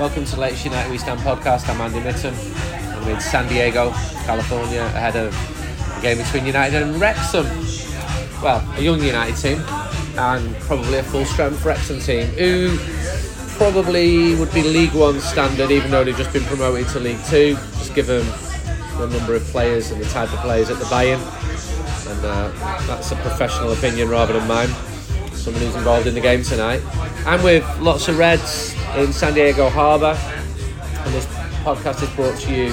Welcome to the latest United We Stand podcast. I'm Andy Mitten. I'm in San Diego, California, ahead of the game between United and Wrexham. Well, a young United team and probably a full strength Wrexham team who probably would be League One standard, even though they've just been promoted to League Two. Just given the number of players and the type of players that they're buying, and uh, that's a professional opinion rather than mine. Someone who's involved in the game tonight. I'm with lots of Reds in San Diego Harbour, and this podcast is brought to you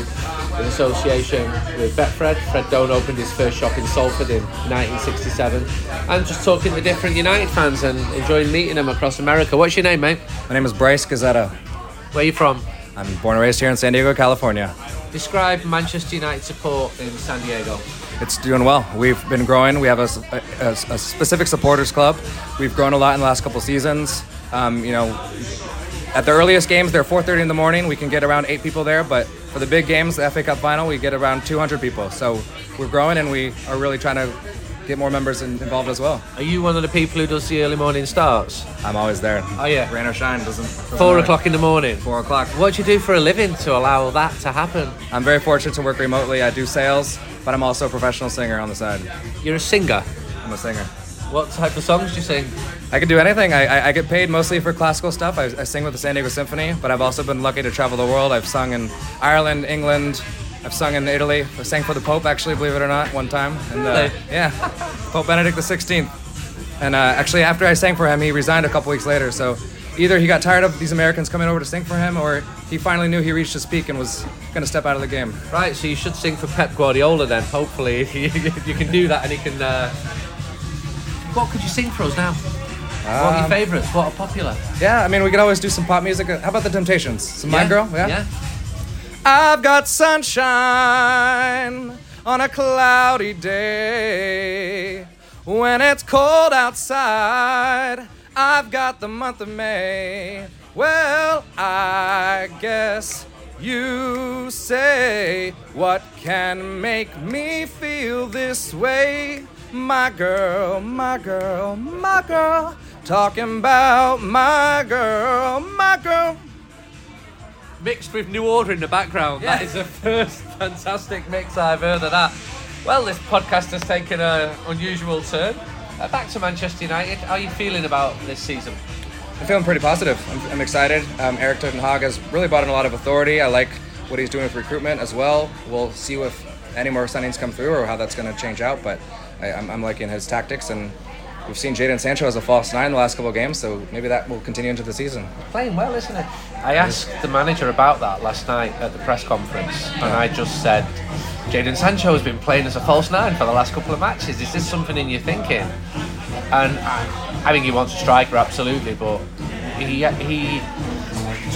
in association with Betfred. Fred Done opened his first shop in Salford in 1967. I'm just talking to different United fans and enjoying meeting them across America. What's your name, mate? My name is Bryce Gazzetta. Where are you from? I'm born and raised here in San Diego, California. Describe Manchester United support in San Diego. It's doing well. We've been growing. We have a, a, a specific supporters club. We've grown a lot in the last couple seasons. Um, you know, at the earliest games, they're 4:30 in the morning. We can get around eight people there, but for the big games, the FA Cup final, we get around 200 people. So we're growing, and we are really trying to get more members in, involved as well. Are you one of the people who does the early morning starts? I'm always there. Oh yeah. Rain or shine, doesn't. Four o'clock in the morning. Four o'clock. What do you do for a living to allow that to happen? I'm very fortunate to work remotely. I do sales, but I'm also a professional singer on the side. You're a singer. I'm a singer. What type of songs do you sing? I can do anything. I, I, I get paid mostly for classical stuff. I, I sing with the San Diego Symphony, but I've also been lucky to travel the world. I've sung in Ireland, England. I've sung in Italy. I sang for the Pope, actually, believe it or not, one time. And, uh, Really? yeah, Pope Benedict XVI. And uh, actually, after I sang for him, he resigned a couple weeks later. So either he got tired of these Americans coming over to sing for him, or he finally knew he reached his peak and was going to step out of the game. Right, so you should sing for Pep Guardiola then. Hopefully, you, you can do that, and he can. Uh... What could you sing for us now? what are your Um, favourites? What are popular? Yeah, I mean, we could always do some pop music. How about the Temptations? Some My Yeah? Girl? Yeah. I've got sunshine on a cloudy day. When it's cold outside, I've got the month of May. Well, I guess you say, What can make me feel this way? My girl, my girl, my girl. Talking about my girl, my girl. Mixed with New Order in the background. That Yeah. is the first fantastic mix I've heard of that. Well, this podcast has taken an unusual turn. Uh, back to Manchester United. How are you feeling about this season? I'm feeling pretty positive. I'm, I'm excited. Um, Erik ten Hag has really brought in a lot of authority. I like what he's doing with recruitment as well. We'll see if any more signings come through or how that's going to change out. But I, I'm, I'm liking his tactics, and we've seen Jadon Sancho as a false nine the last couple of games, so maybe that will continue into the season. Playing well, isn't it? I asked the manager about that last night at the press conference, and I just said, Jadon Sancho has been playing as a false nine for the last couple of matches. Is this something in your thinking? And I, I think he wants a striker, absolutely, but he he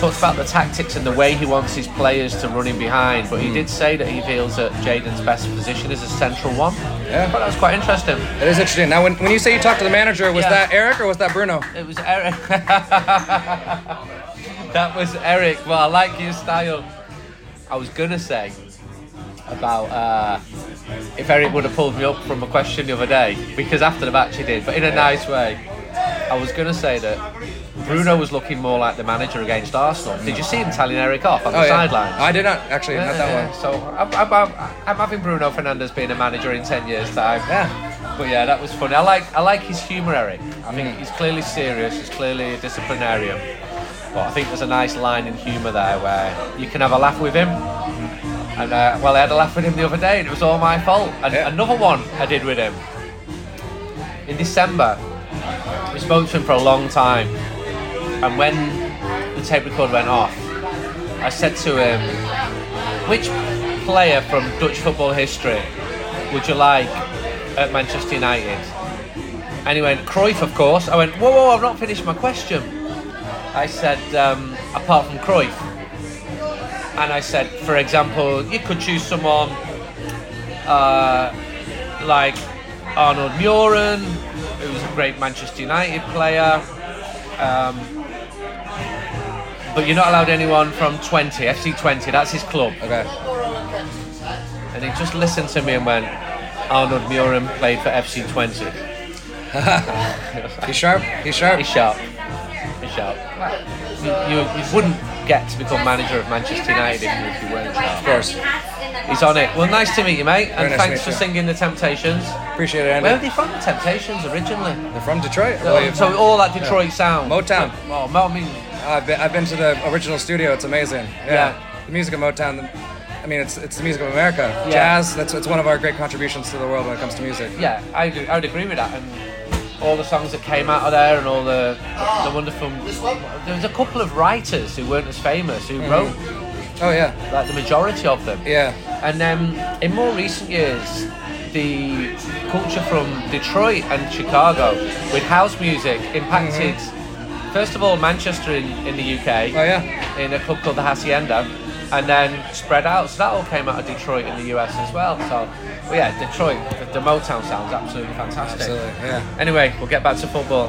talked about the tactics and the way he wants his players to run in behind. But he did say that he feels that Jadon's best position is a central one. Yeah. but that was quite interesting. It is interesting. Now, when, when you say you talked to the manager, was Yeah. that Erik or was that Bruno? It was Erik. that was Erik. Well, I like your style. I was gonna say about uh, if Erik would have pulled me up from a question the other day because after the match he did, but in a nice way. I was gonna say that Bruno was looking more like the manager against Arsenal. Did you see him telling Erik off on the Oh, yeah. sidelines? I did not, actually, not that Yeah, one. So I'm, I'm, I'm, I'm having Bruno Fernandes being a manager in ten years' time. Yeah. But yeah, that was funny. I like I like his humour, Erik. I Mm. think he's clearly serious. He's clearly a disciplinarian. But I think there's a nice line in humour there where you can have a laugh with him. And uh, well, I had a laugh with him the other day, and it was all my fault. And Yeah. another one I did with him in December. We spoke to him for a long time, and when the tape recorder went off, I said to him, "Which player from Dutch football history would you like at Manchester United?" And he went, "Cruyff, of course." I went, "Whoa, whoa, I've not finished my question." I said, um, "Apart from Cruyff," and I said, "For example, you could choose someone uh, like Arnold Mühren, who was a great Manchester United player." Um, but you're not allowed anyone from Twente, FC Twente, that's his club. Okay. And he just listened to me and went, Arnold Mühren played for FC Twente. He's sharp. He's sharp. He's sharp. He's sharp. You, you, you wouldn't get to become manager of Manchester United if you weren't sharp. Of course. He's on it. Well, nice to meet you, mate, and nice to thanks meet for you. singing the Temptations. Appreciate it, Andy. Where are they from, the Temptations, originally? They're from Detroit. I So, believe. so all that Detroit sound. Motown. Oh, Mo- I mean, I've been, I've been to the original studio. It's amazing. Yeah. Yeah. The music of Motown. I mean, it's it's the music of America. Yeah. Jazz. That's it's one of our great contributions to the world when it comes to music. yeah, I, do- I would agree with that. And all the songs that came out of there, and all the the wonderful. There was a couple of writers who weren't as famous who Mm-hmm. wrote Oh yeah. like the majority of them. Yeah. And then in more recent years, the culture from Detroit and Chicago with house music impacted, first of all, Manchester in, in the UK. Oh yeah. in a club called the Hacienda, and then spread out. So that all came out of Detroit in the US as well. So, well, yeah, Detroit, the, the Motown sounds absolutely fantastic. Absolutely. Yeah. Anyway, we'll get back to football.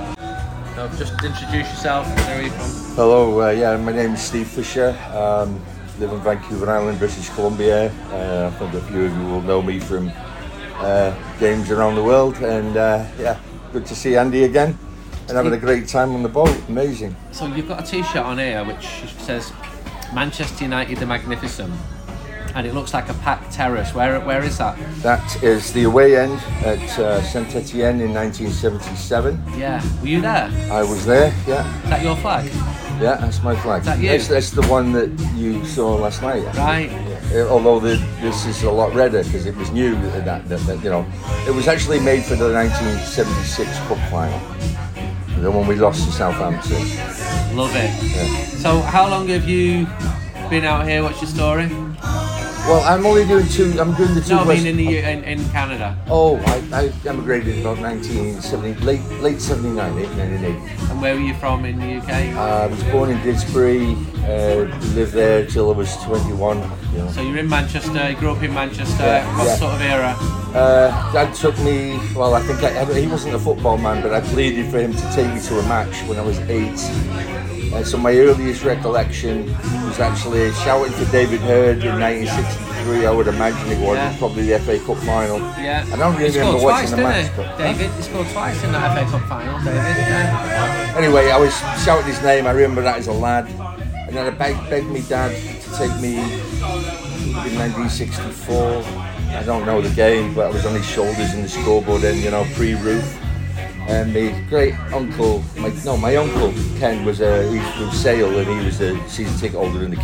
No, just introduce yourself. Where are you from? Hello, uh, yeah, my name is Steve Fisher. Um, live in Vancouver Island, British Columbia. Uh, I think a few of you will know me from uh, games around the world, and uh, yeah, good to see Andy again and having a great time on the boat. Amazing. So you've got a T-shirt on here which says Manchester United the Magnificent, and it looks like a packed terrace. Where where is that? That is the away end at uh, Saint Etienne in 1977. Yeah, were you there? I was there. Yeah, Is that your flag? yeah, that's my flag. that you? That's, that's the one that you saw last night. Right. Uh, although the, this is a lot redder because it was new that, that, that, you know it was actually made for the 1976 cup final the one we lost to Southampton Love it. Yeah. So how long have you been out here? What's your story? Well I'm only doing two I'm doing the two No, I mean in the in, in Canada. oh I, I emigrated in about 1970 late late 79 1998 And where were you from in the UK? uh, I was born in Didsbury uh, lived there till I was 21 you know. So you're in Manchester. You grew up in Manchester. Yeah, what yeah. sort of era? Uh, Dad took me. Well, I think I, I- he wasn't a football man, but I pleaded for him to take me to a match when I was eight. Uh, so my earliest recollection was actually shouting for David Herd in 1963. I would imagine it was Yeah. probably the FA Cup final. Yeah. I don't really remember twice, watching the match. But, David, he scored twice in that FA Cup final. David. Yeah. Anyway, I was shouting his name. I remember that as a lad, and then I begged, begged me dad to take me in 1964. I don't know the game, but I was on his shoulders in the scoreboard end, you know, pre-roof. And my great uncle, my no, my uncle Ken was a he's from Sale, and he was a season ticket holder in the.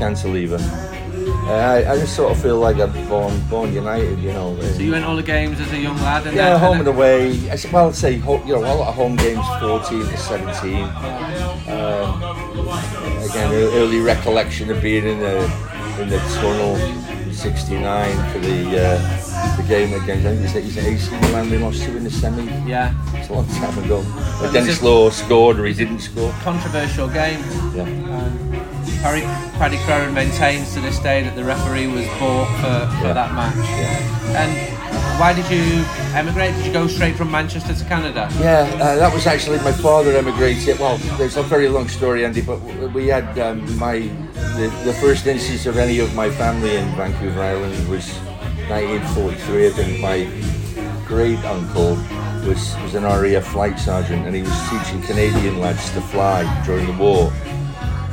Uh, I, I just sort of feel like I'm born, born United, you know. So you went all the games as a young lad, and Yeah, then, home and and away. I well, I'd say you know a lot of home games, fourteen to seventeen. Um, again, early recollection of being in the in the tunnel, in '69 for the uh, the game against. I think it was, it was AC Milan. We lost to in the semi. Yeah, It's a long time ago. But Denis Law scored or he didn't score. controversial game. Yeah. Um, Paddy, Paddy Crerand maintains to this day that the referee was bought for, for Yeah. that match. Yeah. And why did you emigrate? Did you go straight from Manchester to Canada? Yeah, uh, that was actually my father emigrated. Well, there's a very long story, Andy, but we had um, my the, the first instance of any of my family in Vancouver Island was 1943. I think my great uncle was was an RAF flight sergeant, and he was teaching Canadian lads to fly during the war.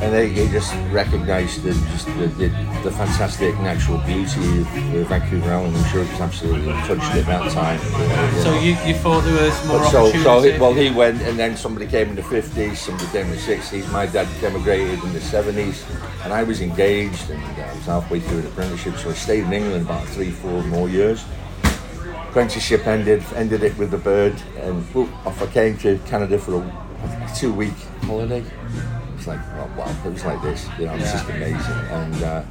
And they, they just recognised the, just the, the, the fantastic natural beauty of, of Vancouver Island. I'm sure it was absolutely touched at that time. you know, So you, you thought there was more But so, so he, well, he went, and then somebody came in the fifties, somebody came in the sixties. My dad emigrated in the seventies, and I was engaged, and uh, I was halfway through an apprenticeship, so I stayed in England about three, four more years. Apprenticeship ended, ended it with the bird, and whoop, off I came to Canada for a two-week holiday. Like, wow, wow, it was like this, you know, it's just amazing, and. Uh,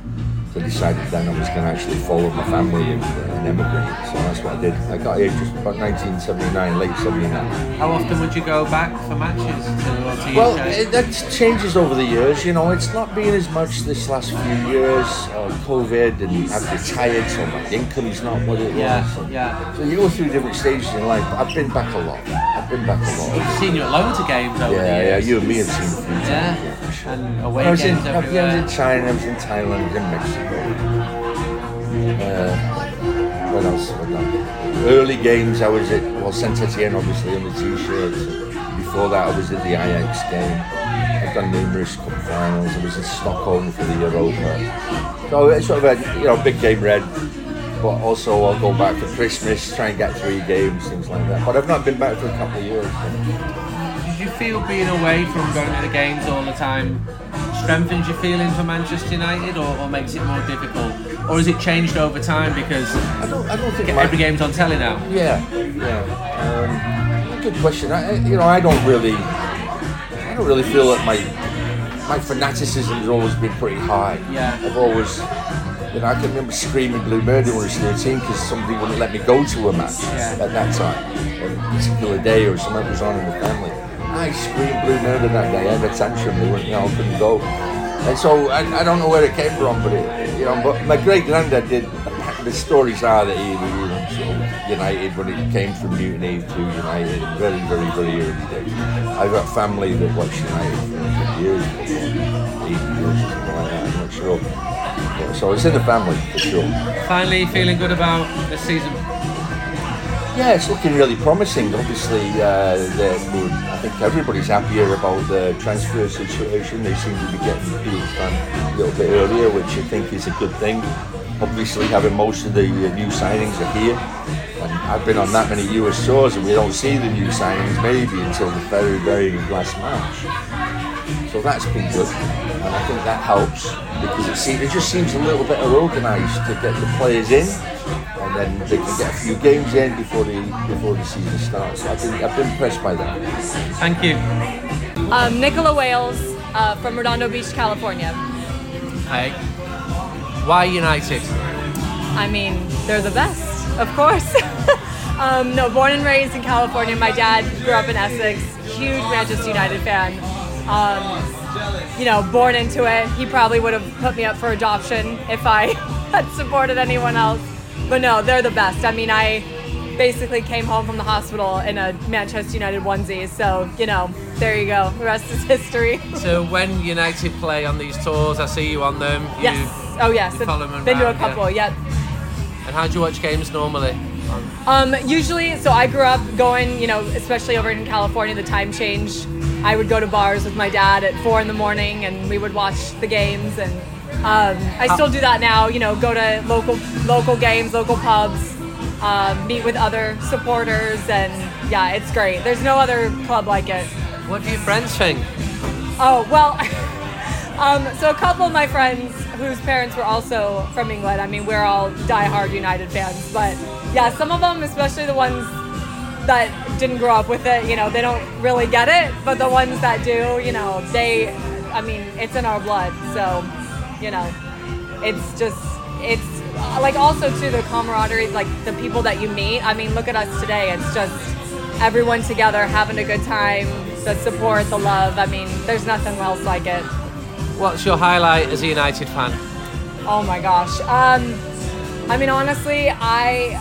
I decided then I was going to actually follow my family and, and emigrate. So that's what I did. I got here just about 1979, late 79. How often would you go back for matches to, to Well, it, that changes over the years. You know, it's not been as much this last few years. Uh, COVID, and I've retired, so my income's not what it was. Yeah, and- yeah. So you go through different stages in life. I've been back a lot. I've been back a lot. I've seen you at loads of games over the Yeah, yeah. years. You and me have seen a few times. Yeah, yeah, sure. and away I was in, games I was in China, I was in Thailand, I was in Mexico. Uh, what else? Early games, I was at, well, Saint Etienne, obviously, on the t-shirt. Before that, I was at the Ajax game. I've done numerous cup finals. I was in Stockholm for the Europa. So it's sort of a you know big game red, but also I'll go back for Christmas, try and get three games, things like that. But I've not been back for a couple of years. Feel being away from going to the games all the time strengthens your feeling for Manchester United or, or makes it more difficult? Or has it changed over time because I don't, I don't think get my- every game's on telly now? Yeah, yeah. Um, good question. I, I- you know, I don't really, I don't really feel that my my fanaticism has always been pretty high. Yeah. I've always, you know, I can remember screaming blue murder when I was 13 because somebody wouldn't let me go to a match Yeah. at that time, on a particular day or something was on in the family. I screamed blue murder that day. I had a tantrum. They wouldn't, you know, couldn't go. And so I, I don't know where it came from, but it, you know, but my great granddad did. The stories are that he was sort of United when it came from Mutiny to United very, very, very early days. I've got family that watched United for years, eight years, something like that. I'm not sure. So it's in the family for sure. Finally, feeling good about the season. Yeah, it's looking really promising. Obviously, uh, I think everybody's happier about the transfer situation. They seem to be getting deals done a little bit earlier, which I think is a good thing. Obviously, having most of the uh, new signings are here. And I've been on that many US tours, and we don't see the new signings maybe until the very, very last match. So that's been good, and I think that helps because it, seems, it just seems a little bit organised to get the players in, and then they can get a few games in before the before the season starts. So I've been I've been impressed by that. Thank you. Um, Nicola Wales uh, from Redondo Beach, California. Hi. Why United? I mean, they're the best, of course. um, no, born and raised in California. My dad grew up in Essex, huge Manchester United fan. Um, you know, born into it. He probably would have put me up for adoption if I had supported anyone else. But no, they're the best. I mean, I basically came home from the hospital in a Manchester United onesie. So, you know, there you go. The rest is history. So when United play on these tours, I see you on them. You, yes. Oh, yes. you follow them Been to a around, yeah. yep. And how do you watch games normally? Um, usually, so I grew up going, you know, especially over in California, the time change. I would go to bars with my dad at four in the morning, and we would watch the games. And um, I still do that now. You know, go to local local games, local pubs, um, meet with other supporters, and yeah, it's great. There's no other club like it. What do your friends think? Oh well. um, so a couple of my friends whose parents were also from England. I mean, we're all diehard United fans, but yeah, some of them, especially the ones that didn't grow up with it, you know, they don't really get it. But the ones that do, you know, they, I mean, it's in our blood. So, you know, it's just, it's like also too the camaraderie, like the people that you meet. I mean, look at us today. It's just everyone together having a good time, the support, the love. I mean, there's nothing else like it. What's your highlight as a United fan? Oh my gosh. Um, I mean, honestly, I,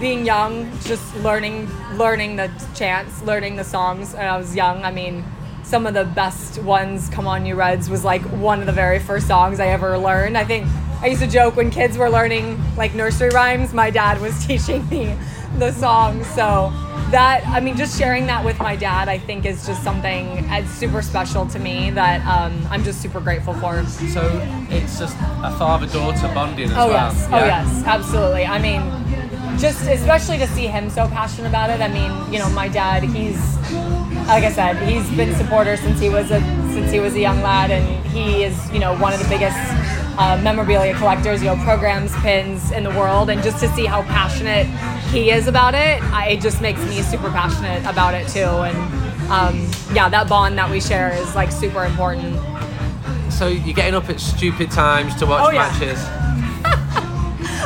being young, just learning, learning the chants, learning the songs. When I was young. I mean, some of the best ones, "Come On You Reds," was like one of the very first songs I ever learned. I think I used to joke when kids were learning like nursery rhymes. My dad was teaching me the song So that, I mean, just sharing that with my dad, I think is just something that's super special to me that um, I'm just super grateful for. So it's just a father-daughter bonding as Oh well. yes, oh yes, absolutely. I mean, just especially to see him so passionate about it. I mean, you know, my dad, he's like I said, he's been a supporter since he was a since he was a young lad, and he is you know one of the biggest uh, memorabilia collectors, you know, programs, pins in the world, and just to see how passionate he is about it, I, it just makes me super passionate about it too. And um, yeah, that bond that we share is like super important. So you're getting up at stupid times to watch Oh, yeah. matches.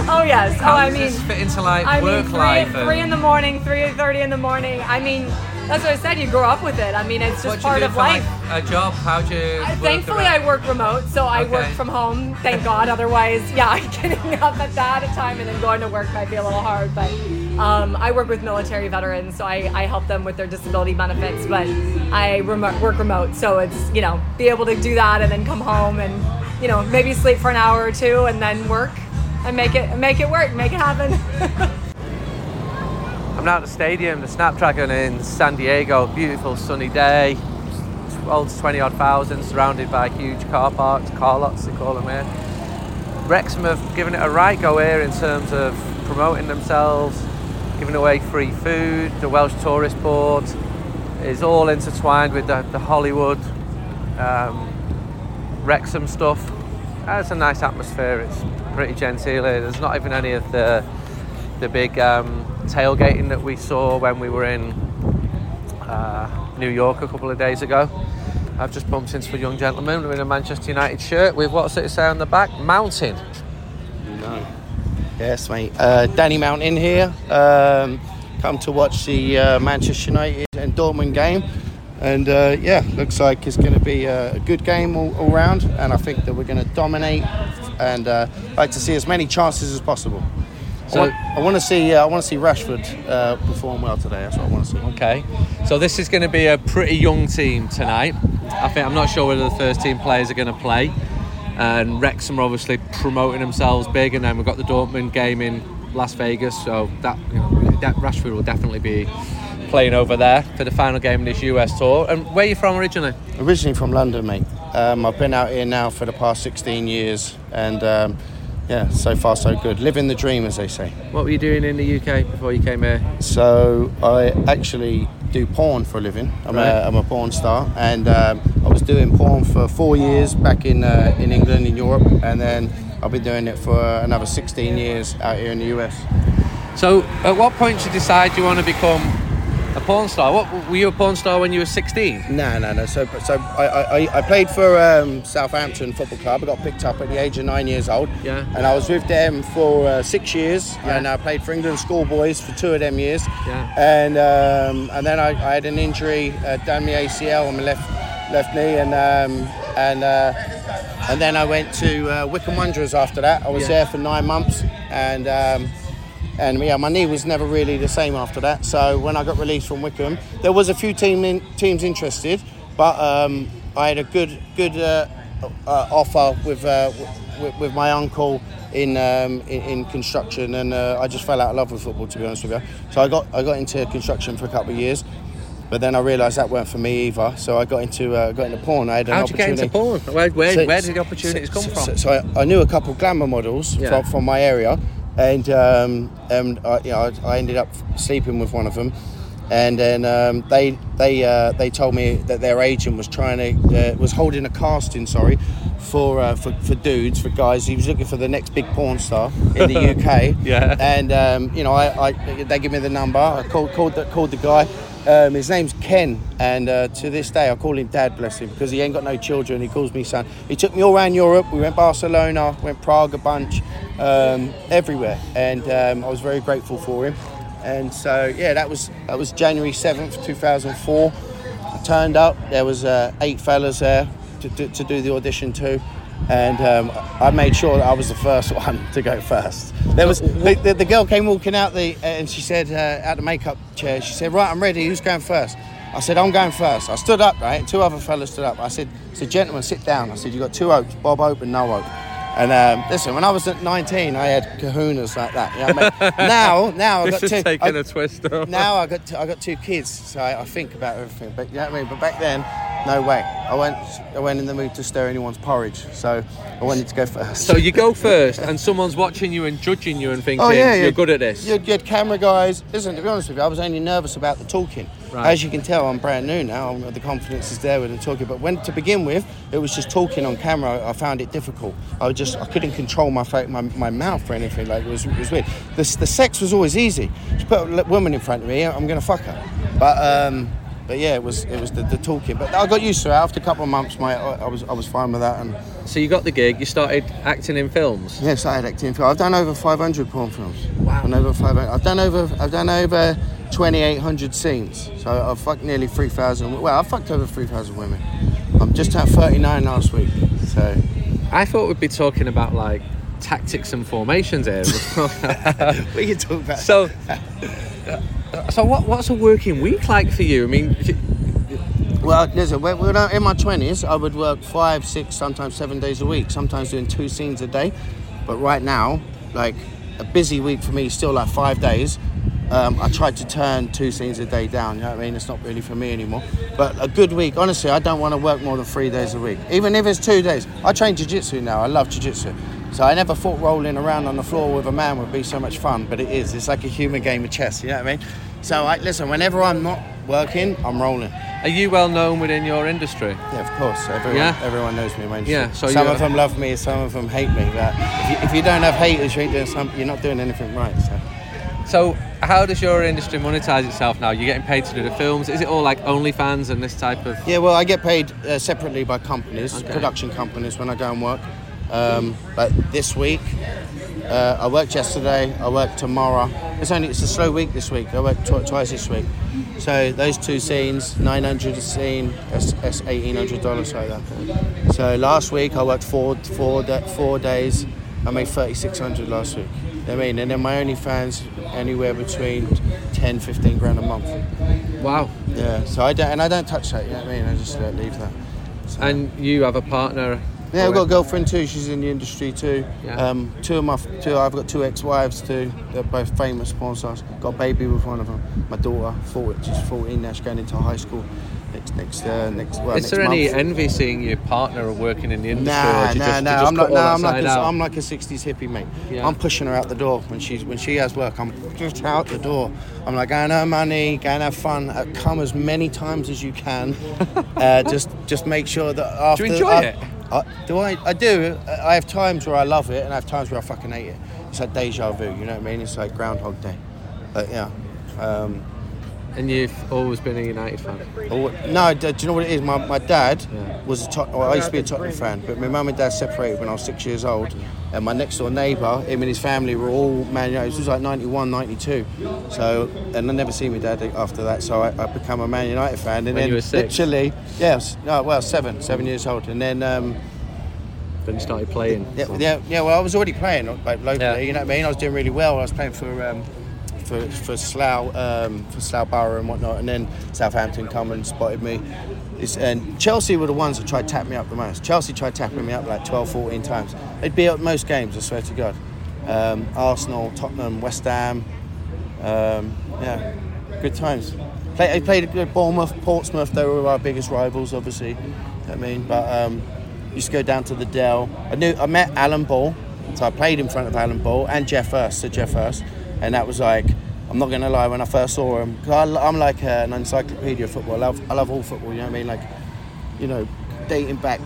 Oh yes, How oh I does mean. this fit into like I work mean, three, life? and- three in the morning, three thirty in the morning. I mean, that's what I said. You grow up with it. I mean, it's just part of life. like a job? How do you? I- Thankfully, around- I work remote, so I work from home. Thank God. Otherwise, yeah, getting up at that time and then going to work might be a little hard. But um, I work with military veterans, so I, I help them with their disability benefits. But I remote, work remote, so it's you know be able to do that and then come home and you know maybe sleep for an hour or two and then work and make it make it work, make it happen. I'm now at the stadium, the Snapdragon in San Diego. Beautiful sunny day. holds 20 odd thousand, surrounded by huge car parks, car lots they call them here. Wrexham have given it a right go here in terms of promoting themselves, giving away free food. The Welsh Tourist Board is all intertwined with the, the Hollywood um, Wrexham stuff. Uh, it's a nice atmosphere. It's pretty genteel. here. There's not even any of the the big um, tailgating that we saw when we were in uh, New York a couple of days ago. I've just bumped into a young gentleman in a Manchester United shirt with what's it say on the back? Mountain. No. Yes, mate. Uh, Danny Mountain here. Um, come to watch the uh, Manchester United and Dortmund game. And uh, yeah, looks like it's going to be a good game all, all round. And I think that we're going to dominate and uh, like to see as many chances as possible. So- So I want to see uh, I want to see Rashford uh, perform well today. That's what I want to see. Okay, so this is going to be a pretty young team tonight. I think I'm not sure whether the first team players are going to play. And Wrexham are obviously promoting themselves big, and then we've got the Dortmund game in Las Vegas, so that, you know, that Rashford will definitely be playing over there for the final game in this US tour. And where are you from originally? Originally from London, mate. Um, I've been out here now for the past 16 years, and um, yeah, so far so good. Living the dream, as they say. What were you doing in the UK before you came here? So I actually do porn for a living. I'm, Right. a, I'm a porn star, and um, I was doing porn for four years back in uh, in England, in Europe, and then I've been doing it for another 16 years out here in the US. So, at what point did you decide you want to become a porn star? What were you a porn star when you were 16? No, no, no. So, so I, I, I played for um, Southampton Football Club. I got picked up at the age of nine years old. Yeah. And I was with them for uh, six years. Yeah. And I played for England schoolboys for two of them years. Yeah. And um, and then I, I had an injury, uh, done my ACL on my left left knee, and um, and uh, and then I went to uh, Wycombe Wanderers after that. I was Yeah. there for nine months, and. And yeah, my knee was never really the same after that. So when I got released from Wycombe, there was a few team in, teams interested, but um, I had a good good uh, uh, offer with, uh, with with my uncle in um, in, in construction, and uh, I just fell out of love with football, to be honest with you. So I got I got into construction for a couple of years. But then I realised that weren't for me either, so I got into uh, got into porn. I had an How'd you get into porn? Where, where, So- where did the opportunities come so, from? So, so I, I knew a couple of glamour models Yeah. from, from my area, and um, and I, you know, I, I ended up sleeping with one of them, and then um, they they uh, they told me that their agent was trying to uh, was holding a casting, sorry, for, uh, for for dudes for guys. He was looking for the next big porn star in the UK. Yeah. And um, you know, I, I they give me the number. I called called the, called the guy. Um, his name's Ken, and uh, to this day I call him Dad, bless him, because he ain't got no children. He calls me son. He took me all around Europe. We went Barcelona, went Prague a bunch, um, everywhere, and um, I was very grateful for him. And so yeah, that was that was January seventh, two thousand four. I turned up. There was uh, eight fellas there to, to, to do the audition too, and um, I made sure that I was the first one to go first. There was the, the, the girl came walking out the and she said uh, out the makeup chair. She said, "Right, I'm ready. Who's going first? I said, "I'm going first. I stood up. Right, two other fellas stood up. I said, "I said, gentlemen, sit down." I said, you've got two oaks, Bob Hope and No Hope." And um, listen, when I was at 19, I had kahunas like that. You know I mean? now, now I've got two. taking I- a twist. though. now I got I got two kids, so I, I think about everything. But you know what I mean. But back then, no way. I went I went in the mood to stir anyone's porridge, so I wanted to go first. So you go first, and someone's watching you and judging you and thinking Oh yeah, you're good at this. You you had camera guys. Listen, to be honest with you, I was only nervous about the talking. Right. As you can tell, I'm brand new now. The confidence is there with the talking. But when to begin with, it was just talking on camera. I found it difficult. I just I couldn't control my fa- my, my mouth or anything. Like it was it was weird. The, the sex was always easy. Just put a woman in front of me, I'm gonna fuck her. But um, but yeah, it was it was the, the talking. But I got used to it. After a couple of months, my I, I was I was fine with that. And So you got the gig. You started acting in films. Yes, I had acting. film. I've done over 500 porn films. Wow. I've done over 500. I've done over. I've done over 2,800 scenes. So I've fucked nearly 3,000. Well, I've fucked over 3,000 women. I'm just at 39 last week. So I thought we'd be talking about like tactics and formations here. we can talk about. so, so what, what's a working week like for you? I mean, Well, listen. When, when I, in my 20s, I would work five, six, sometimes seven days a week. Sometimes doing two scenes a day. But right now, like a busy week for me, still like five days. Um, I tried to turn two scenes a day down. You know what I mean? It's not really for me anymore. But a good week, honestly, I don't want to work more than three days a week. Even if it's two days. I train jiu-jitsu now. I love jiu-jitsu. So I never thought rolling around on the floor with a man would be so much fun, but it is. It's like a human game of chess. You know what I mean? So I listen. Whenever I'm not working, I'm rolling. Are you well known within your industry? Yeah, of course. Everyone, Yeah? everyone knows me. in my. Yeah, so some of them love me, some of them hate me. But if you, if you don't have haters, you ain't doing some, you're not doing anything right. So. So, how does your industry monetize itself now? You're getting paid to do the films. Is it all like OnlyFans and this type of? Yeah, well, I get paid uh, separately by companies, Okay. production companies, when I go and work. Um, but this week, uh, I worked yesterday. I work tomorrow. It's only it's a slow week this week. I work tw- twice this week. So those two scenes, nine hundred a scene, that's, that's eighteen hundred dollars like that. So last week I worked four four da- four days. I made thirty six hundred last week. You know what I mean, and then my only fans anywhere between 10, 15 grand a month. Wow. Yeah. So I don't and I don't touch that. You know what I mean? I just uh, leave that. So- And you have a partner. yeah, I've got a girlfriend too. She's in the industry too. Yeah. Um, two of my two. I've got two ex-wives too. They're both famous porn stars. Got a baby with one of them. My daughter, 14, she's 14 now. She's going into high school next next uh, next. Well, Is next there any month. envy seeing your partner working in the industry? Nah, nah, just, nah. I'm nah, I'm like, a? I'm like a '60s hippie, mate. Yeah. I'm pushing her out the door when she's when she has work. I'm just out the door. I'm like, go and earn money, go and have fun. Uh, come as many times as you can. uh, just just make sure that after. Do you enjoy I- it? I, do I? I do. I have times where I love it, and I have times where I fucking hate it. It's like deja vu. You know what I mean? It's like Groundhog Day. But yeah. Um, And you've always been a United fan. Oh, no, do you know what it is? My, my dad Yeah. was a Tot- well, I used to be a Tottenham fan, but my mum and dad separated when I was six years old. And my next door neighbour, him and his family were all Man United. This was like 91, 92. So, and I never seen my dad after that. So I, I become a Man United fan. And When then you were six? literally, yes, no, well, seven, seven years old. And then, um, Then you started playing. yeah, yeah, yeah, well, I was already playing like locally. Yeah. You know what I mean? I was doing really well. I was playing for um, for for Slough, um, for Slough Borough and whatnot, and then Southampton come and spotted me. It's, and Chelsea were the ones that tried to tap me up the most. Chelsea tried tapping me up like 12, 14 times. They'd be at most games, I swear to God. Um, Arsenal, Tottenham, West Ham. Um, yeah, good times. Play, I played at Bournemouth, Portsmouth. They were our biggest rivals, obviously. I mean, but um, used to go down to the Dell. I knew I met Alan Ball, so I played in front of Alan Ball and Geoff Hurst, Sir Geoff Hurst, and that was like. I'm not gonna lie. When I first saw him, I, I'm like uh, an encyclopedia of football. I love, I love all football. You know what I mean? Like, you know, dating back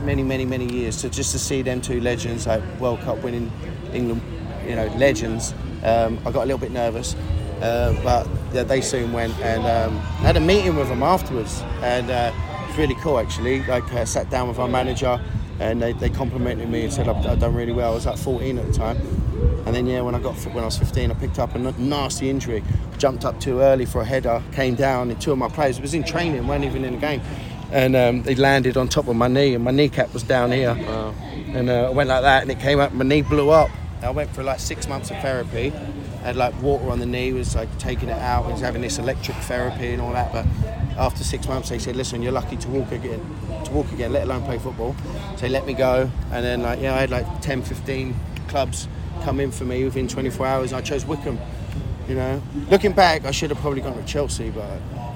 many, many, many years. So just to see them two legends, like World Cup winning England, you know, legends, um, I got a little bit nervous. Uh, but yeah, they soon went and um, had a meeting with them afterwards, and uh, really cool actually. Like, I sat down with our manager, and they, they complimented me and said I've, I've done really well. I was like 14 at the time, and then yeah, when I got when I was 15, I picked up a n- nasty injury. Jumped up too early for a header, came down, and two of my players it was in training, weren't even in the game, and um, they landed on top of my knee, and my kneecap was down here, and uh, I went like that, and it came up, my knee blew up. I went for like six months of therapy, I had like water on the knee, was like taking it out, was having this electric therapy and all that, but after six months they said, listen, you're lucky to walk again, to walk again, let alone play football. So they let me go, and then like yeah, I had like 10, 15 clubs come in for me within 24 hours. I chose Wycombe. You know, looking back, I should have probably gone to Chelsea, but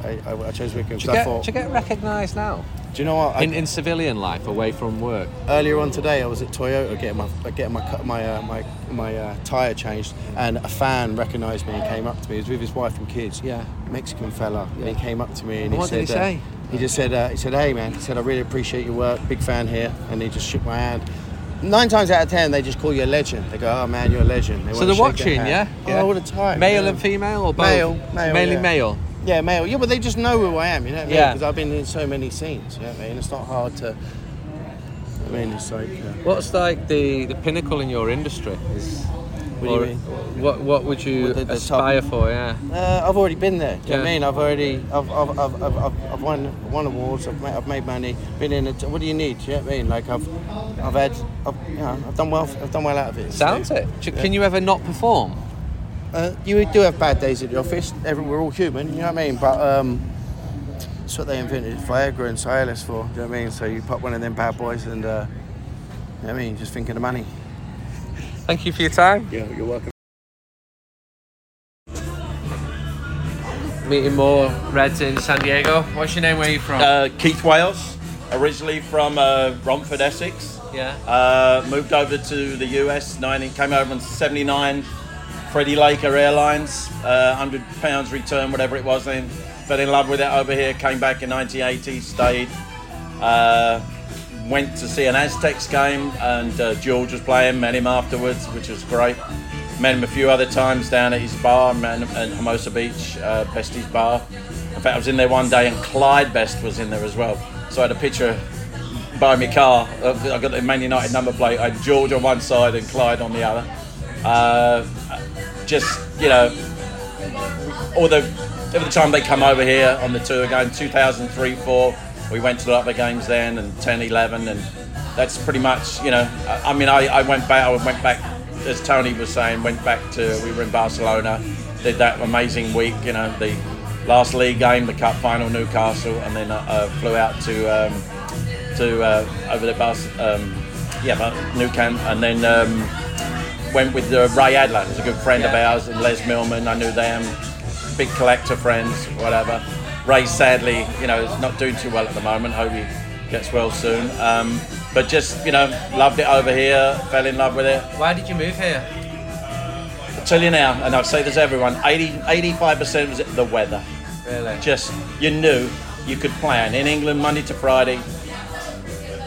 I, I, I chose Wycombe. Do 'cause you, I get, thought, do you get recognised now do you know what? I, in, in civilian life away from work? earlier on today, I was at Toyota getting my getting my my uh, my my uh, tire changed, and a fan recognised me and came up to me. He was with his wife and kids. Yeah. Mexican fella, and he came up to me and, And he what said, did he uh, say? he just said, uh, he said, hey man, he said, I really appreciate your work, big fan here, and he just shook my hand. Nine times out of ten, they just call you a legend. They go, "Oh man, you're a legend." They so they're watching, yeah? yeah? Oh, all the time. Male yeah. and female or both? Male, male, Mainly yeah. male. Yeah, male. Yeah, but they just know who I am. You know what I mean? Yeah. Because I've been in so many scenes. You know what I mean? It's not hard to. I mean, it's like. Uh, What's like the, the pinnacle in your industry? Is, What do you mean? What What would you the- the aspire top- for? Yeah. Uh, I've already been there. Do you know what I mean? I've already, I've, I've, I've, I've, I've, won, won awards. I've made, I've made money. Been in it. What do you need? Do you know what I mean? Like I've, I've had, I've, you know, I've done well. I've done well out of it. Sounds it. Do- Can you ever not perform? Uh, you do have bad days at the office. Every, we're all human. You know what I mean? But um, that's what they invented Viagra and Cialis for. Do you know what I mean? So you pop one of them bad boys and, uh, you know what I mean? Just think of the money. Thank you for your time. Yeah, you're welcome. meeting more Reds in San Diego. What's your name? Where are you from? Uh, Keith Wales, originally from uh, Romford, Essex. yeah. Uh, moved over to the US, 90, came over in 79, Freddie Laker Airlines, uh, 100 pounds return, whatever it was then. Fell in love with it over here, came back in 1980, stayed. Uh, went to see an Aztecs game and uh, George was playing, met him afterwards, which was great. Met him a few other times down at his bar, met him Hermosa Beach, uh, Bestie's bar. In fact, I was in there one day and Clyde Best was in there as well. So I had a picture by my car. I got the Man United number plate. I had George on one side and Clyde on the other. Uh, just you know, all the every time they come over here on the tour again, 2003, four, we went to a lot of the games then, and 10, 11, and that's pretty much you know. I, I mean, I, I went back. I went back as Tony was saying. Went back to we were in Barcelona, did that amazing week. You know, the last league game, the cup final, Newcastle, and then uh, uh, flew out to. Um, to uh, over the bus, um, yeah, Nou Camp, and then um, went with uh, Ray Adler, who's a good friend of ours, and Les Millman. I knew them, big collector friends, whatever. Ray sadly, you know, is not doing too well at the moment. Hope he gets well soon. Um, but just you know, loved it over here, fell in love with it. Why did you move here? I tell you now, and I'll say this to everyone: 80, 85% was the weather. Really? Just you knew you could plan in England Monday to Friday.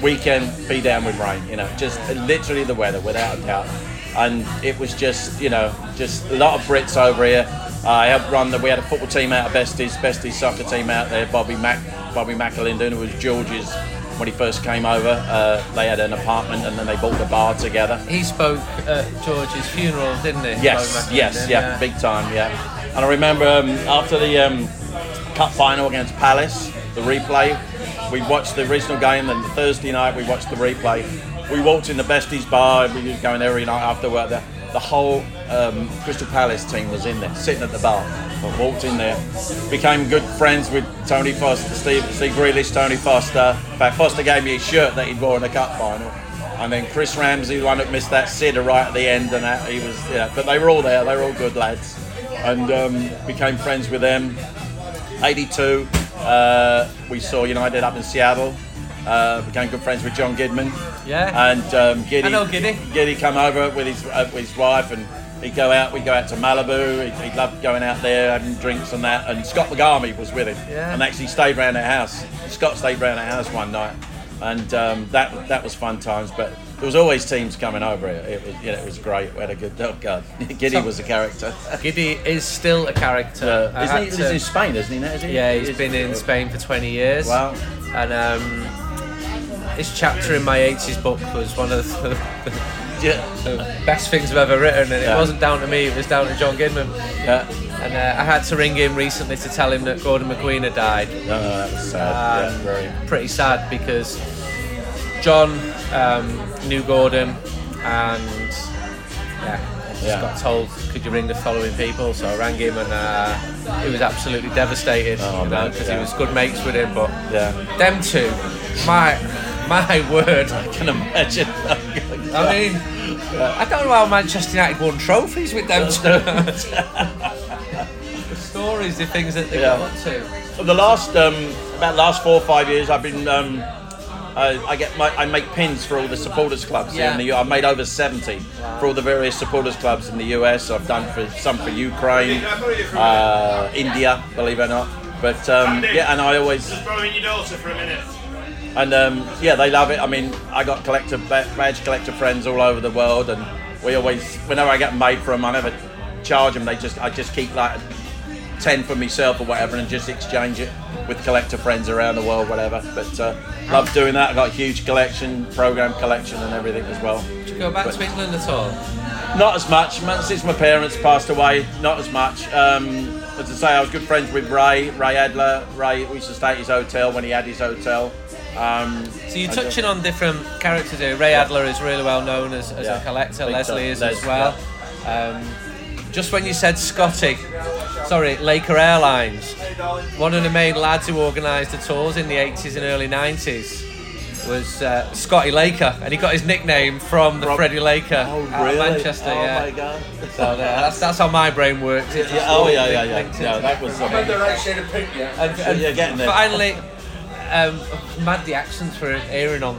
Weekend be down with rain, you know, just literally the weather without a doubt. And it was just, you know, just a lot of Brits over here. Uh, I helped run the. We had a football team out of Besties, Besties soccer team out there. Bobby Mac, Bobby McAlinden, who was George's when he first came over. Uh, they had an apartment and then they bought the bar together. He spoke at George's funeral, didn't he? Yes, yes, McAlinden, yeah, big time, yeah. And I remember um, after the um, cup final against Palace, the replay, we watched the original game. Then the Thursday night, we watched the replay. We walked in the Besties bar. We was going every night after work. The, the whole um, Crystal Palace team was in there, sitting at the bar. I walked in there, became good friends with Tony Foster, Steve, Steve Grealish, Tony Foster. In fact, Foster gave me a shirt that he'd worn in the cup final. And then Chris Ramsey, the one that missed that sitter right at the end, and that he was, yeah. But they were all there. They were all good lads, and um, became friends with them. 82, uh, we saw United up in Seattle. Uh, became good friends with John Gidman. Yeah. And um, Giddy, know Giddy. Giddy come over with his uh, with his wife, and he'd go out. We'd go out to Malibu. He, he loved going out there, having drinks and that. And Scott McGarvey was with him, Yeah. and actually stayed round their house. Scott stayed round their house one night, and um, that that was fun times. But there was always teams coming over. It, it was you know it was great. We had a good oh god, Giddy So- was a character. Giddy is still a character. Isn't he, had he's to- in Spain, isn't he? now, Is he? Yeah, he's Is- been in Spain for 20 years. Wow. And um, his chapter in my 80s book was one of the, Yeah. the best things I've ever written, and it wasn't down to me, it was down to John Gidman. Yeah. And uh, I had to ring him recently to tell him that Gordon McQueen had died. No, no, that was sad. Um, yeah, very. Pretty sad because John um, knew Gordon and yeah, just Yeah. got told, could you ring the following people? So I rang him and uh, he was absolutely devastated Oh, you know, because yeah. he was good mates with him. But Yeah. them two, my my word. I can imagine. I mean, I don't know how Manchester United won trophies with them two. the stories, the things that they Yeah. got up to. For the last um, about last four or five years, I've been. Um, I, I get my, I make pins for all the supporters clubs here in the U. I've made over seventy for all the various supporters clubs in the US. I've done for some for Ukraine, uh, India, believe it or not. But um, yeah, and I always Just borrowing your daughter for a minute. And um, yeah, they love it. I mean, I got collector badge collector friends all over the world, and we always, whenever I get made for them, I never charge them. They just, I just keep like ten for myself or whatever, and just exchange it with collector friends around the world, whatever. But uh, love doing that. I got a huge collection, program collection, and everything as well. Did you go back to England at all? Not as much since my parents passed away. Not as much. Um, as I say, I was good friends with Ray, Ray Adler. Ray, we used to stay at his hotel when he had his hotel. Um, So you're touching on different characters here. Ray Adler is really well known as, as Yeah. a collector. Big Leslie is Les, as well. Um, just when you said Scotty, sorry, Laker Airlines, one of the main lads who organised the tours in the 80s and early 90s. was uh, Scotty Laker, and he got his nickname from the From- Freddie Laker Oh, out of? Manchester. Oh yeah. my god. So uh, that's that's how my brain works. Yeah, oh yeah, yeah, yeah. No, that was. I'm in the right shade of pink, yeah. And, and You're getting there. finally, um, mad the accents were airing on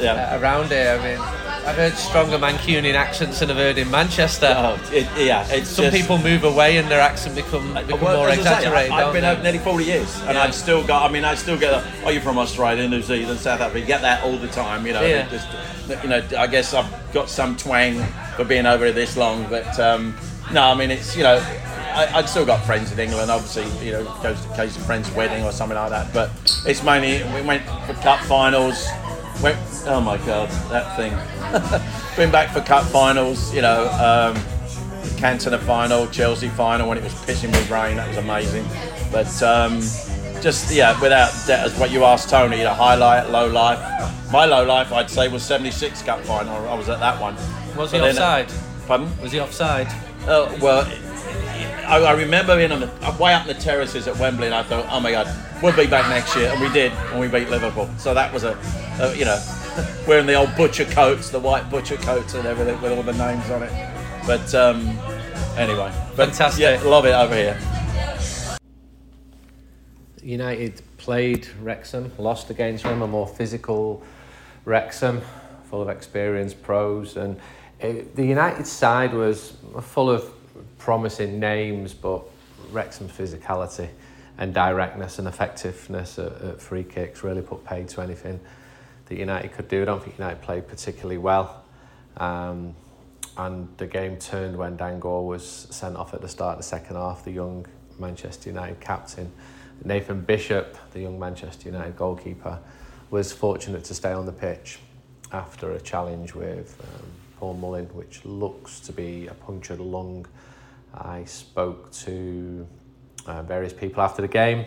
Yeah. uh, around here. I mean, I've heard stronger Mancunian accents than I've heard in Manchester. Oh, it, yeah, it's Some just, people move away and their accent become become Well, more exaggerated. I, have been out nearly 40 years, and Yeah. I've still got. I mean, I still get. A, oh, you're from Australia, New Zealand, South Africa. You get that all the time. You know, Yeah. just, you know. I guess I've got some twang for being over here this long, but um, no, I mean, it's you know. I, I'd still got friends in England, obviously, you know, goes to case of friend's wedding or something like that. But it's mainly we went for cup finals. Went, oh my god, that thing. Been back for cup finals, you know. Um, Cantona final, Chelsea final when it was pissing with rain. That was amazing. But um, just yeah, without that, as what you asked Tony, the highlight, low life. My low life, I'd say, was '76 Cup final. I was at that one. Was he then- offside? Pardon? Was he offside? Uh, well, I, I remember being on the way up in the terraces at Wembley, and I thought, oh my God, we'll be back next year, and we did, and we beat Liverpool. So that was a, a you know, wearing the old butcher coats, the white butcher coats, and everything with all the names on it. But um, anyway, but Fantastic. Yeah, love it over here. United played Wrexham, lost against them, a more physical Wrexham, full of experienced pros, and it, the United side was full of promising names, but Wrexham's physicality and directness and effectiveness at, at free kicks really put paid to anything that United could do. I don't think United played particularly well. Um, and the game turned when Dan Gore was sent off at the start of the second half. The young Manchester United captain, Nathan Bishop, the young Manchester United goalkeeper, was fortunate to stay on the pitch after a challenge with um, Paul Mullin, which looks to be a punctured lung. I spoke to uh, various people after the game,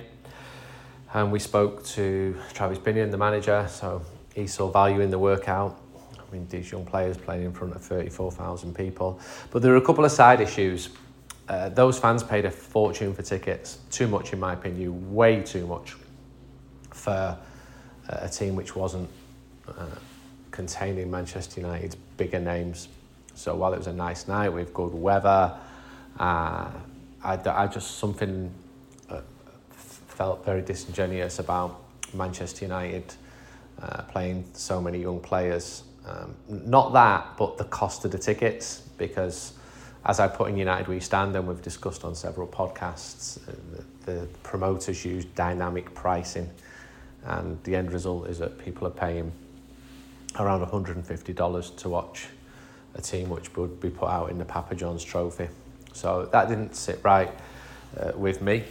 and we spoke to Travis Binnion, the manager. So he saw value in the workout. I mean, these young players playing in front of 34,000 people. But there were a couple of side issues. Uh, those fans paid a fortune for tickets. Too much, in my opinion, way too much for uh, a team which wasn't uh, containing Manchester United's bigger names. So while it was a nice night with good weather, uh, I, I just something uh, felt very disingenuous about Manchester United uh, playing so many young players. Um, not that, but the cost of the tickets, because as I put in United We Stand, and we've discussed on several podcasts, uh, the, the promoters use dynamic pricing, and the end result is that people are paying around $150 to watch a team which would be put out in the Papa John's Trophy. So that didn't sit right uh, with me.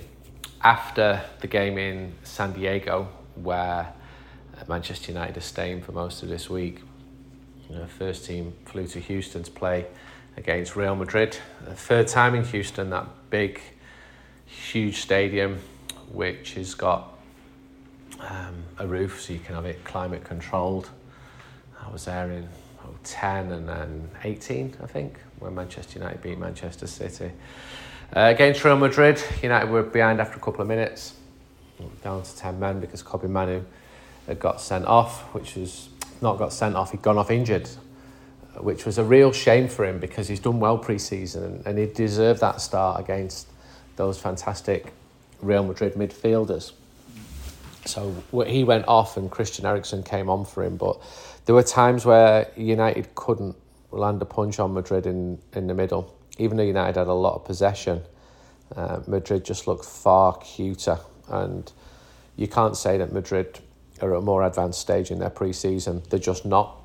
After the game in San Diego, where uh, Manchester United are staying for most of this week, know, first team flew to Houston to play against Real Madrid. The third time in Houston, that big, huge stadium, which has got um, a roof so you can have it climate controlled. I was there in 10 and then 18, I think, when Manchester United beat Manchester City. Uh, against Real Madrid, United were behind after a couple of minutes, down to 10 men because Kobbie Mainoo had got sent off, which was not got sent off, he'd gone off injured, which was a real shame for him because he's done well pre season and, and he deserved that start against those fantastic Real Madrid midfielders. So he went off and Christian Eriksen came on for him, but there were times where United couldn't land a punch on Madrid in, in the middle. Even though United had a lot of possession, uh, Madrid just looked far cuter. And you can't say that Madrid are at a more advanced stage in their pre-season. They're just not.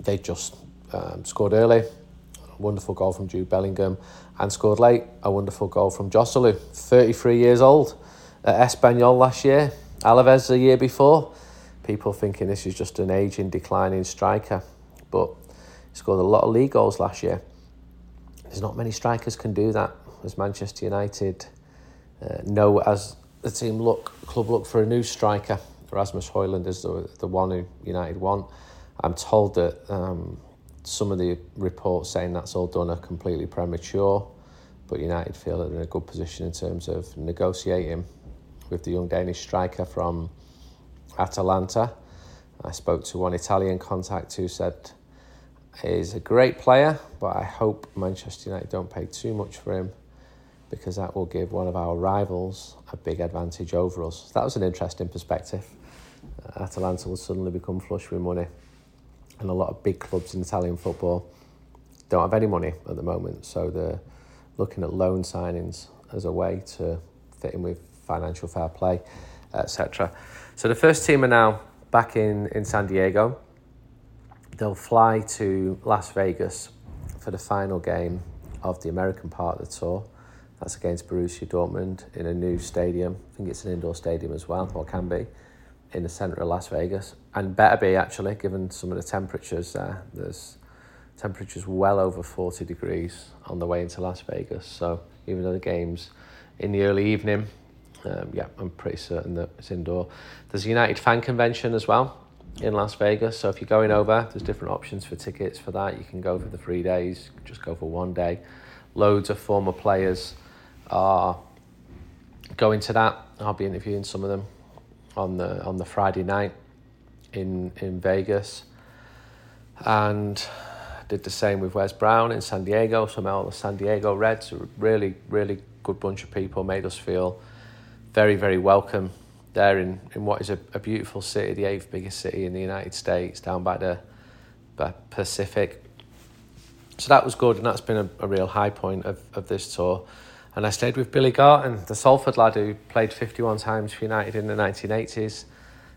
They just um, scored early, a wonderful goal from Jude Bellingham, and scored late, a wonderful goal from Joselu, 33 years old, at Espanyol last year, Alaves the year before. People thinking this is just an aging, declining striker, but he scored a lot of league goals last year. There's not many strikers can do that, as Manchester United uh, know as the team look club look for a new striker. Rasmus Højlund is the, the one who United want. I'm told that um, some of the reports saying that's all done are completely premature, but United feel they're in a good position in terms of negotiating with the young Danish striker from Atalanta. I spoke to one Italian contact who said he's a great player, but I hope Manchester United don't pay too much for him because that will give one of our rivals a big advantage over us. That was an interesting perspective. Uh, Atalanta will suddenly become flush with money, and a lot of big clubs in Italian football don't have any money at the moment, so they're looking at loan signings as a way to fit in with financial fair play, etc. So the first team are now back in, in San Diego. They'll fly to Las Vegas for the final game of the American part of the tour. That's against Borussia Dortmund in a new stadium. I think it's an indoor stadium as well, or can be, in the centre of Las Vegas. And better be, actually, given some of the temperatures there. There's temperatures well over 40 degrees on the way into Las Vegas. So even though the game's in the early evening, um, yeah, I'm pretty certain that it's indoor. There's a United fan convention as well in Las Vegas. So if you're going over, there's different options for tickets for that. You can go for the three days, just go for one day. Loads of former players are going to that. I'll be interviewing some of them on the on the Friday night in in Vegas, and did the same with Wes Brown in San Diego. Some of the San Diego Reds, a really really good bunch of people, made us feel very very welcome there in, in what is a, a beautiful city, the eighth biggest city in the United States, down by the by Pacific. So that was good, and that's been a, a real high point of, of this tour. And I stayed with Billy Garton, the Salford lad who played 51 times for United in the 1980s.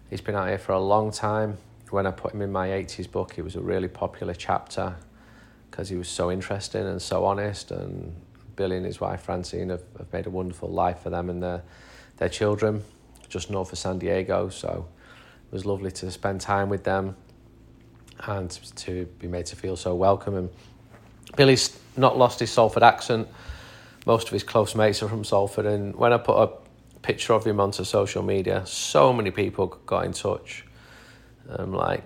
He's been out here for a long time. When I put him in my 80s book, it was a really popular chapter because he was so interesting and so honest. And Billy and his wife Francine have, have made a wonderful life for them and their, their children just north of San Diego. So it was lovely to spend time with them and to be made to feel so welcome. And Billy's not lost his Salford accent most of his close mates are from Salford, and when I put a picture of him onto social media, so many people got in touch, um, like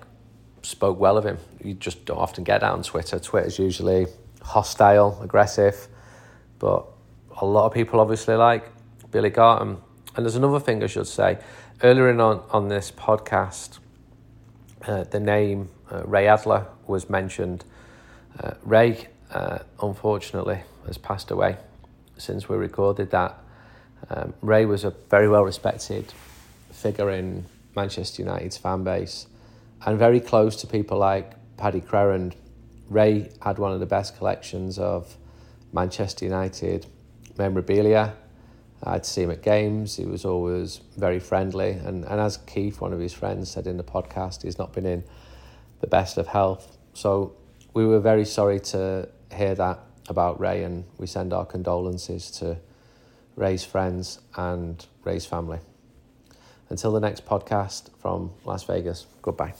spoke well of him. You just don't often get that on Twitter. Twitter's usually hostile, aggressive, but a lot of people obviously like Billy Garton. And there's another thing I should say. Earlier in on, on this podcast, uh, the name uh, Ray Adler was mentioned. Uh, Ray, uh, unfortunately, has passed away since we recorded that. Um, Ray was a very well respected figure in Manchester United's fan base and very close to people like Paddy Crerand. Ray had one of the best collections of Manchester United memorabilia. I'd see him at games. He was always very friendly. And, and as Keith, one of his friends, said in the podcast, he's not been in the best of health. So we were very sorry to hear that about Ray, and we send our condolences to Ray's friends and Ray's family. Until the next podcast from Las Vegas, goodbye.